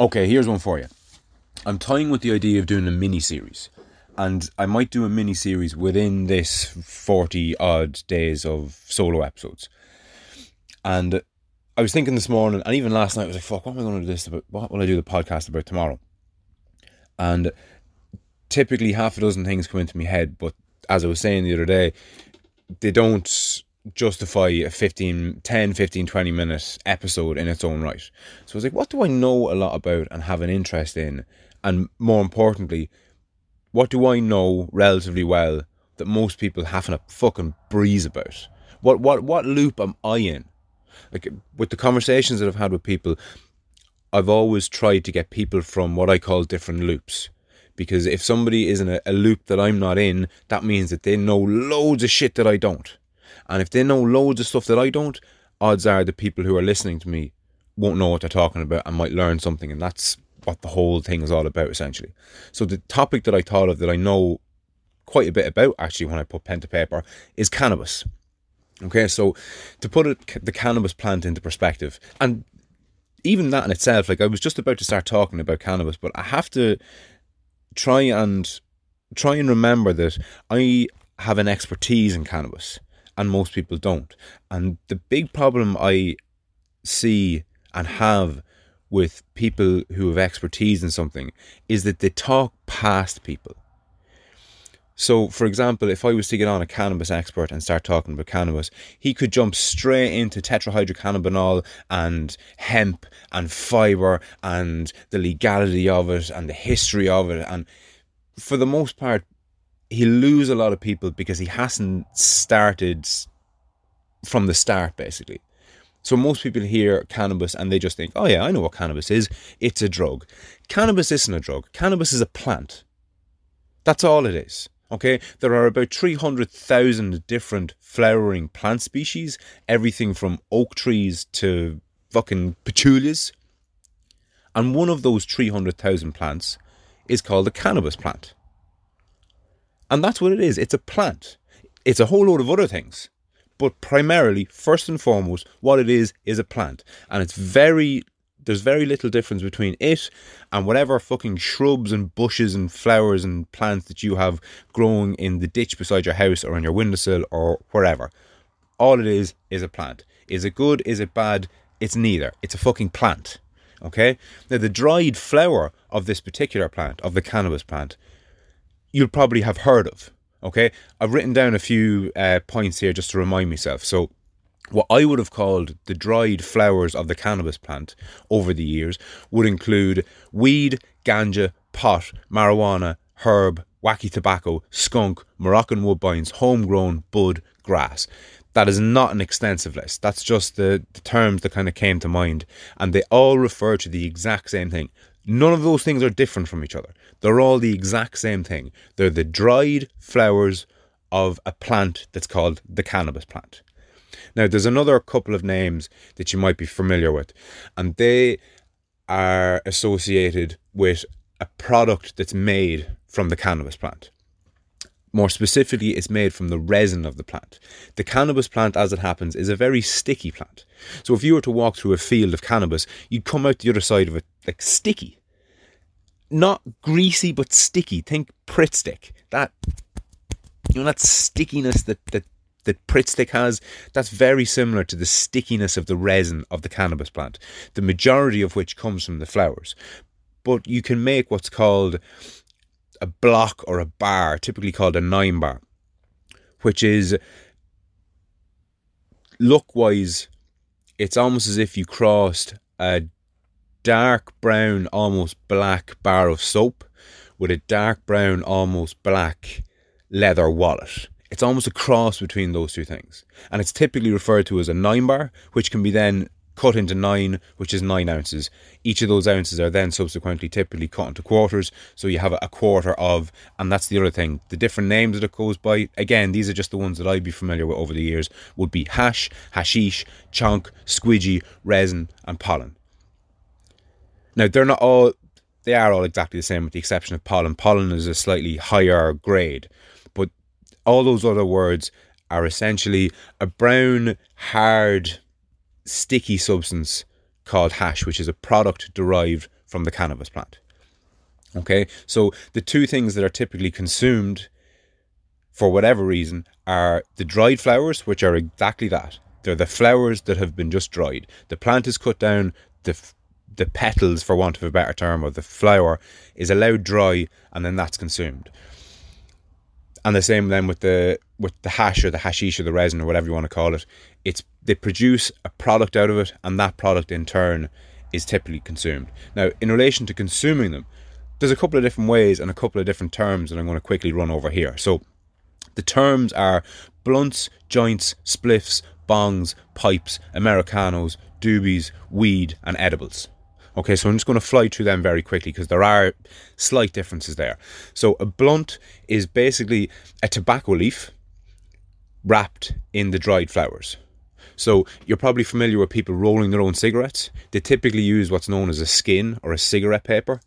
Okay, here's one for you. I'm toying with the idea of doing a mini series, and I might do a mini series within this 40 odd days of solo episodes. And I was thinking this morning, and even last night, I was like, "Fuck, what am I going to do this about? What will I do the podcast about tomorrow?" And typically, half a dozen things come into my head, but as I was saying the other day, they don't justify a 15, 10, 15, 20 minute episode in its own right. So I was like, what do I know a lot about and have an interest in? And more importantly, what do I know relatively well that most people haven't a fucking breeze about? What what what loop am I in? Like with the conversations that I've had with people, I've always tried to get people from what I call different loops. Because if somebody is in a, a loop that I'm not in, that means that they know loads of shit that I don't. And if they know loads of stuff that I don't, odds are the people who are listening to me won't know what they're talking about and might learn something. And that's what the whole thing is all about, essentially. So the topic that I thought of that I know quite a bit about, actually, when I put pen to paper, is cannabis. Okay, so to put it, the cannabis plant into perspective, and even that in itself, like I was just about to start talking about cannabis, but I have to try and try and remember that I have an expertise in cannabis and most people don't. And the big problem I see and have with people who have expertise in something is that they talk past people. So, for example, if I was to get on a cannabis expert and start talking about cannabis, he could jump straight into tetrahydrocannabinol and hemp and fiber and the legality of it and the history of it. And for the most part, he'll lose a lot of people because he hasn't started from the start, basically. So most people hear cannabis and they just think, oh yeah, I know what cannabis is. It's a drug. Cannabis isn't a drug. Cannabis is a plant. That's all it is. Okay, there are about 300,000 different flowering plant species, everything from oak trees to fucking petunias. And one of those 300,000 plants is called a cannabis plant. And that's what it is. It's a plant. It's a whole load of other things. But primarily, first and foremost, what it is is a plant. And it's very there's very little difference between it and whatever fucking shrubs and bushes and flowers and plants that you have growing in the ditch beside your house or on your windowsill or wherever. All it is is a plant. Is it good? Is it bad? It's neither. It's a fucking plant. Okay? Now, the dried flower of this particular plant, of the cannabis plant, you'll probably have heard of. Okay, I've written down a few uh, points here just to remind myself. So, what I would have called the dried flowers of the cannabis plant over the years would include weed, ganja, pot, marijuana, herb, wacky tobacco, skunk, Moroccan woodbines, homegrown, bud, grass. That is not an extensive list. That's just the, the terms that kind of came to mind. And they all refer to the exact same thing. None of those things are different from each other. They're all the exact same thing. They're the dried flowers of a plant that's called the cannabis plant. Now, there's another couple of names that you might be familiar with, and they are associated with a product that's made from the cannabis plant. More specifically, it's made from the resin of the plant. The cannabis plant, as it happens, is a very sticky plant. So if you were to walk through a field of cannabis, you'd come out the other side of it like sticky not greasy but sticky. Think Pritt stick. That you know that stickiness that that that Pritt stick has. That's very similar to the stickiness of the resin of the cannabis plant. The majority of which comes from the flowers. But you can make what's called a block or a bar, typically called a nine bar, which is look wise, it's almost as if you crossed a dark brown, almost black bar of soap with a dark brown, almost black leather wallet. It's almost a cross between those two things. And it's typically referred to as a nine bar, which can be then cut into nine, which is nine ounces. Each of those ounces are then subsequently typically cut into quarters. So you have a quarter of, and that's the other thing. The different names that it goes by, again, these are just the ones that I'd be familiar with over the years, would be hash, hashish, chunk, squidgy, resin, and pollen. Now they're not all they are all exactly the same with the exception of pollen. Pollen is a slightly higher grade, but all those other words are essentially a brown, hard, sticky substance called hash, which is a product derived from the cannabis plant. Okay, so the two things that are typically consumed for whatever reason are the dried flowers, which are exactly that. They're the flowers that have been just dried. The plant is cut down, the the petals, for want of a better term, of the flower is allowed dry, and then that's consumed. And the same then with the with the hash or the hashish or the resin or whatever you want to call it. It's they produce a product out of it, and that product in turn is typically consumed. Now, in relation to consuming them, there's a couple of different ways and a couple of different terms that I'm going to quickly run over here. So the terms are blunts, joints, spliffs, bongs, pipes, Americanos, doobies, weed, and edibles. Okay, so I'm just going to fly through them very quickly because there are slight differences there. So a blunt is basically a tobacco leaf wrapped in the dried flowers. So you're probably familiar with people rolling their own cigarettes. They typically use what's known as a skin or a cigarette paper,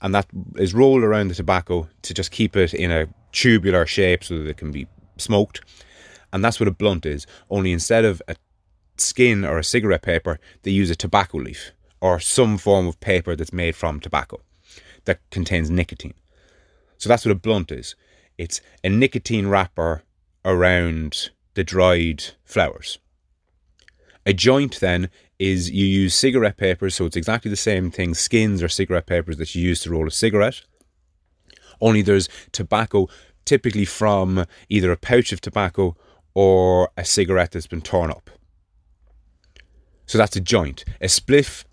and that is rolled around the tobacco to just keep it in a tubular shape so that it can be smoked. And that's what a blunt is. Only instead of a skin or a cigarette paper, they use a tobacco leaf or some form of paper that's made from tobacco that contains nicotine. So that's what a blunt is. It's a nicotine wrapper around the dried flowers. A joint then is you use cigarette papers, so it's exactly the same thing skins or cigarette papers that you use to roll a cigarette. Only there's tobacco typically from either a pouch of tobacco or a cigarette that's been torn up. So that's a joint. A spliff,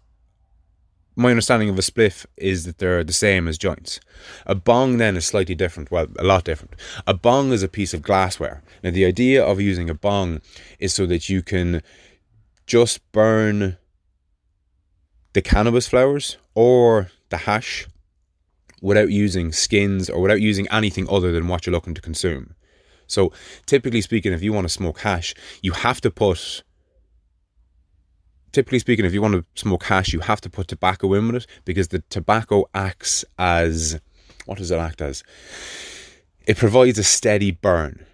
my understanding of a spliff is that they're the same as joints. A bong then is slightly different, well, a lot different. A bong is a piece of glassware. Now, the idea of using a bong is so that you can just burn the cannabis flowers or the hash without using skins or without using anything other than what you're looking to consume. So, typically speaking, if you want to smoke hash, you have to put. Typically speaking, if you want to smoke hash, you have to put tobacco in with it because the tobacco acts as. What does it act as? It provides a steady burn.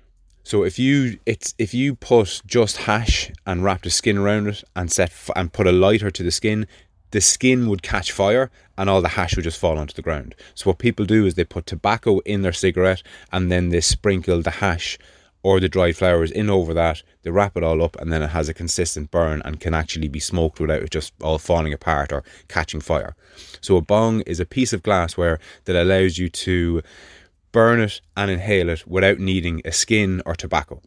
So if you it's if you put just hash and wrap the skin around it and set and put a lighter to the skin, the skin would catch fire and all the hash would just fall onto the ground. So what people do is they put tobacco in their cigarette and then they sprinkle the hash or the dried flowers in over that. They wrap it all up and then it has a consistent burn and can actually be smoked without it just all falling apart or catching fire. So a bong is a piece of glassware that allows you to burn it and inhale it without needing a skin or tobacco.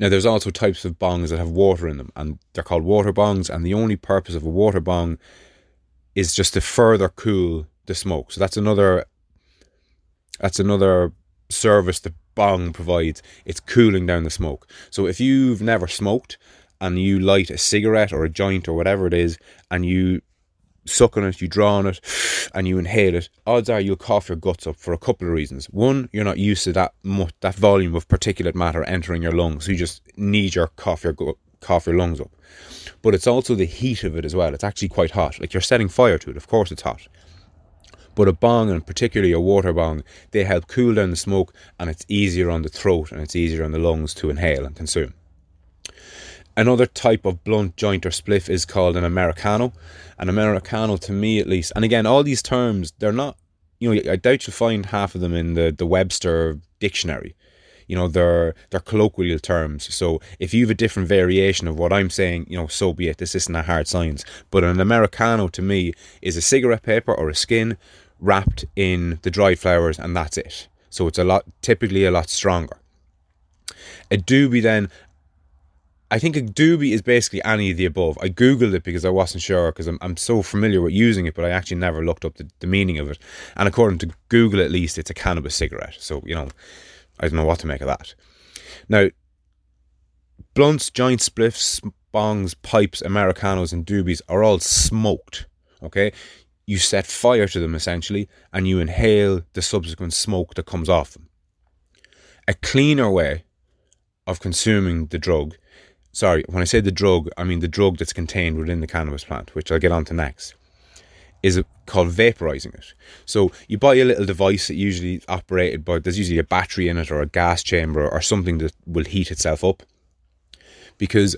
Now, there's also types of bongs that have water in them, and they're called water bongs. And the only purpose of a water bong is just to further cool the smoke. So that's another that's another service the bong provides. It's cooling down the smoke. So if you've never smoked and you light a cigarette or a joint or whatever it is, and you suck on it, you draw on it, and you inhale it, odds are you'll cough your guts up for a couple of reasons. One, you're not used to that much, that volume of particulate matter entering your lungs, so you just need your cough your cough your lungs up. But it's also the heat of it as well. It's actually quite hot. Like you're setting fire to it. Of course, it's hot. But a bong, and particularly a water bong, they help cool down the smoke, and it's easier on the throat and it's easier on the lungs to inhale and consume. Another type of blunt joint or spliff is called an Americano. An Americano, to me at least, and again, all these terms, they're not, you know, I doubt you'll find half of them in the, the Webster dictionary. You know, they're they're colloquial terms. So if you have a different variation of what I'm saying, you know, so be it. This isn't a hard science. But an Americano to me is a cigarette paper or a skin wrapped in the dried flowers, and that's it. So it's a lot, typically a lot stronger. A doobie then, I think a doobie is basically any of the above. I googled it because I wasn't sure because I'm, I'm so familiar with using it, but I actually never looked up the, the meaning of it. And according to Google, at least, it's a cannabis cigarette. So, you know, I don't know what to make of that. Now, blunts, giant spliffs, bongs, pipes, Americanos, and doobies are all smoked. Okay? You set fire to them essentially, and you inhale the subsequent smoke that comes off them. A cleaner way of consuming the drug sorry, when I say the drug, I mean the drug that's contained within the cannabis plant, which I'll get on to next, is called vaporizing it. So you buy a little device that usually operated by, there's usually a battery in it or a gas chamber or something that will heat itself up. Because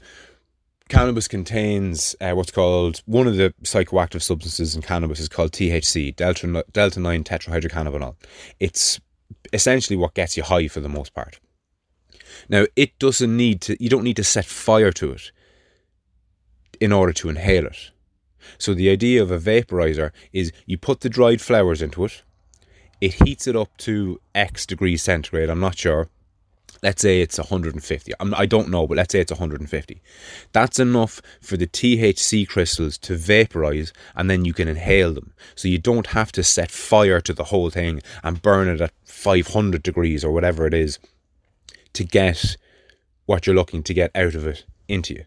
cannabis contains uh, what's called one of the psychoactive substances in cannabis is called THC, delta delta nine tetrahydrocannabinol. It's essentially what gets you high for the most part. Now, it doesn't need to. You don't need to set fire to it in order to inhale it. So the idea of a vaporizer is you put the dried flowers into it. It heats it up to X degrees centigrade. I'm not sure let's say it's 150 I'm, i do not know but let's say it's 150 that's enough for the thc crystals to vaporize and then you can inhale them. So you don't have to set fire to the whole thing and burn it at 500 degrees or whatever it is to get what you're looking to get out of it into you.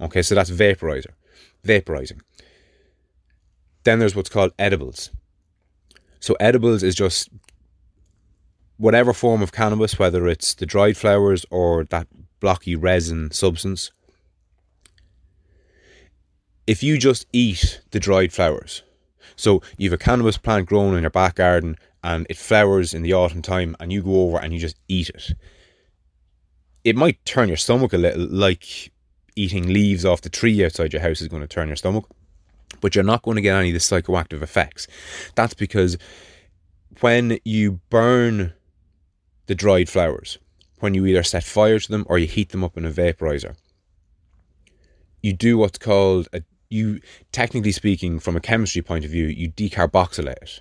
Okay so that's vaporizer vaporizing. Then there's what's called edibles. So edibles is just whatever form of cannabis, whether it's the dried flowers or that blocky resin substance, if you just eat the dried flowers, so you have a cannabis plant grown in your back garden and it flowers in the autumn time and you go over and you just eat it, it might turn your stomach a little like eating leaves off the tree outside your house is going to turn your stomach, but you're not going to get any of the psychoactive effects. That's because when you burn the dried flowers when you either set fire to them or you heat them up in a vaporizer. You do what's called a you technically speaking from a chemistry point of view, you decarboxylate it.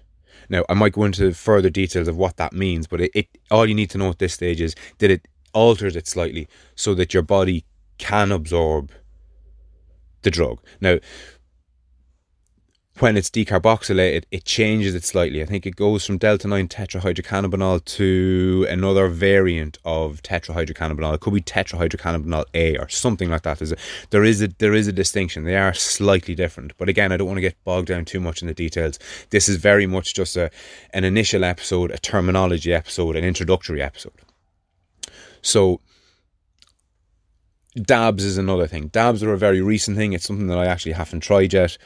Now I might go into further details of what that means, but it, it all you need to know at this stage is that it alters it slightly so that your body can absorb the drug. Now when it's decarboxylated, it changes it slightly. I think it goes from delta 9 tetrahydrocannabinol to another variant of tetrahydrocannabinol. It could be tetrahydrocannabinol A or something like that. There's a, there is a there is a distinction. They are slightly different. But again, I don't want to get bogged down too much in the details. This is very much just a an initial episode, a terminology episode, an introductory episode. So dabs is another thing. Dabs are a very recent thing. It's something that I actually haven't tried yet.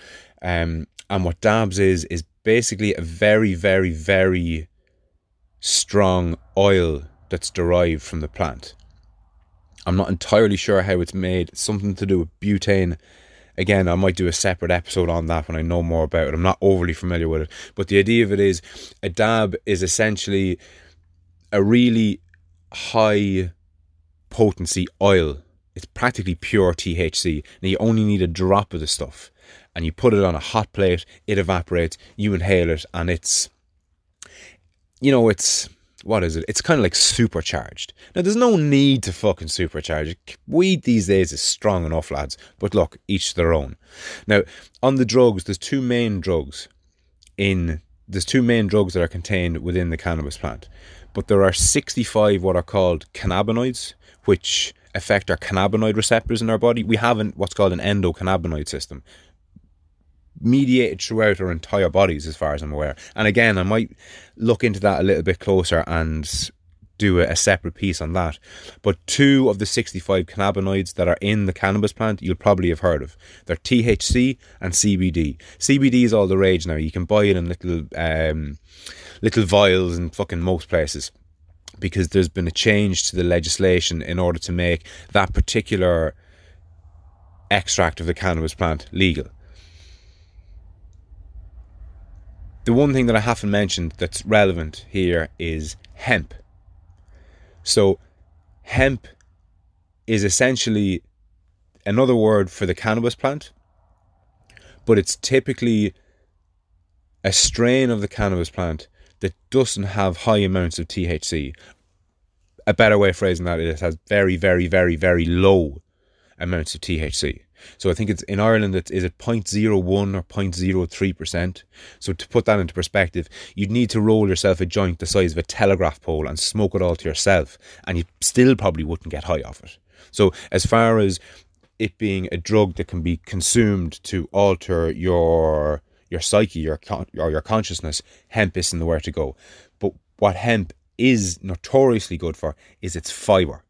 Um, and what dabs is, is basically a very, very, very strong oil that's derived from the plant. I'm not entirely sure how it's made. It's something to do with butane. Again, I might do a separate episode on that when I know more about it. I'm not overly familiar with it. But the idea of it is a dab is essentially a really high potency oil. It's practically pure THC. Now you only need a drop of the stuff and you put it on a hot plate, it evaporates, you inhale it, and it's, you know, it's, what is it? It's kind of like supercharged. Now, there's no need to fucking supercharge it. Weed these days is strong enough, lads. But look, each their own. Now, on the drugs, there's two main drugs in, there's two main drugs that are contained within the cannabis plant. But there are 65 what are called cannabinoids, which affect our cannabinoid receptors in our body. We have an, what's called an endocannabinoid system, mediated throughout our entire bodies, as far as I'm aware. And again, I might look into that a little bit closer and do a, a, separate piece on that. But two of the 65 cannabinoids that are in the cannabis plant, you'll probably have heard of. They're THC and CBD. CBD is all the rage now. You can buy it in little um, little vials in fucking most places because there's been a change to the legislation in order to make that particular extract of the cannabis plant legal. The one thing that I haven't mentioned that's relevant here is hemp. So, hemp is essentially another word for the cannabis plant, but it's typically a strain of the cannabis plant that doesn't have high amounts of THC. A better way of phrasing that is it has very, very, very, very low amounts of THC. So I think it's in Ireland, it's, is it 0.01 or 0.03%? So to put that into perspective, you'd need to roll yourself a joint the size of a telegraph pole and smoke it all to yourself, and you still probably wouldn't get high off it. So as far as it being a drug that can be consumed to alter your your psyche, your con- or your consciousness, hemp isn't the way to go. But what hemp is notoriously good for is its fiber.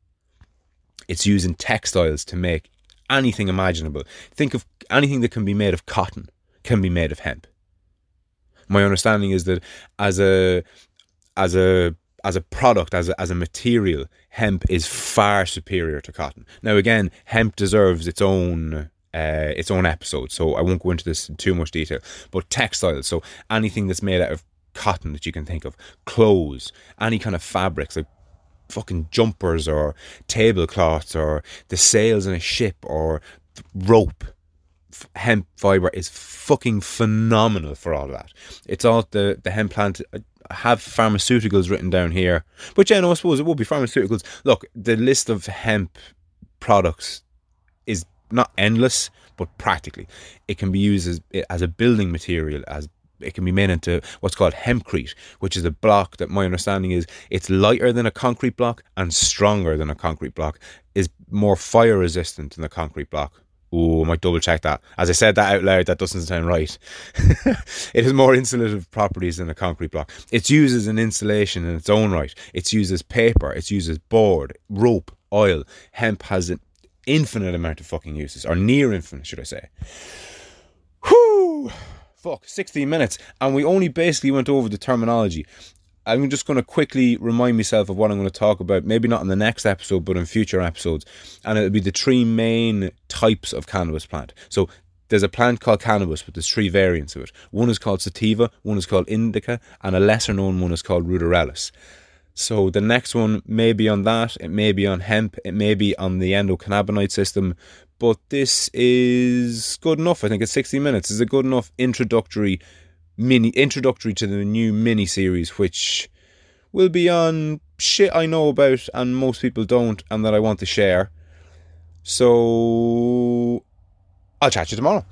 It's used in textiles to make anything imaginable. Think of anything that can be made of cotton can be made of hemp. My understanding is that as a as a as a product, as a, as a material, hemp is far superior to cotton. Now, again, hemp deserves its own uh, its own episode, so I won't go into this in too much detail. But textiles, so anything that's made out of cotton that you can think of, clothes, any kind of fabrics like fucking jumpers or tablecloths or the sails in a ship or rope. Hemp fiber is fucking phenomenal for all of that. It's all the the hemp plant. I have pharmaceuticals written down here, but yeah, no, I suppose it would be pharmaceuticals. Look, the list of hemp products is not endless, but practically it can be used as as a building material, as it can be made into what's called hempcrete, which is a block that my understanding is it's lighter than a concrete block and stronger than a concrete block, is more fire resistant than a concrete block. Oh, I might double check that. As I said that out loud, that doesn't sound right. it has more insulative properties than a concrete block. It's used as an insulation in its own right. It's used as paper. It's used as board, rope, oil. Hemp has an infinite amount of fucking uses, or near infinite, should I say. Whew! Fuck, 16 minutes. And we only basically went over the terminology. I'm just going to quickly remind myself of what I'm going to talk about, maybe not in the next episode, but in future episodes. And it'll be the three main types of cannabis plant. So there's a plant called cannabis, but there's three variants of it. One is called sativa, one is called indica, and a lesser known one is called ruderalis. So the next one may be on that, it may be on hemp, it may be on the endocannabinoid system, but this is good enough. I think it's 60 minutes. It's a good enough introductory mini introductory to the new mini series, which will be on shit I know about and most people don't, and that I want to share. So I'll chat to you tomorrow.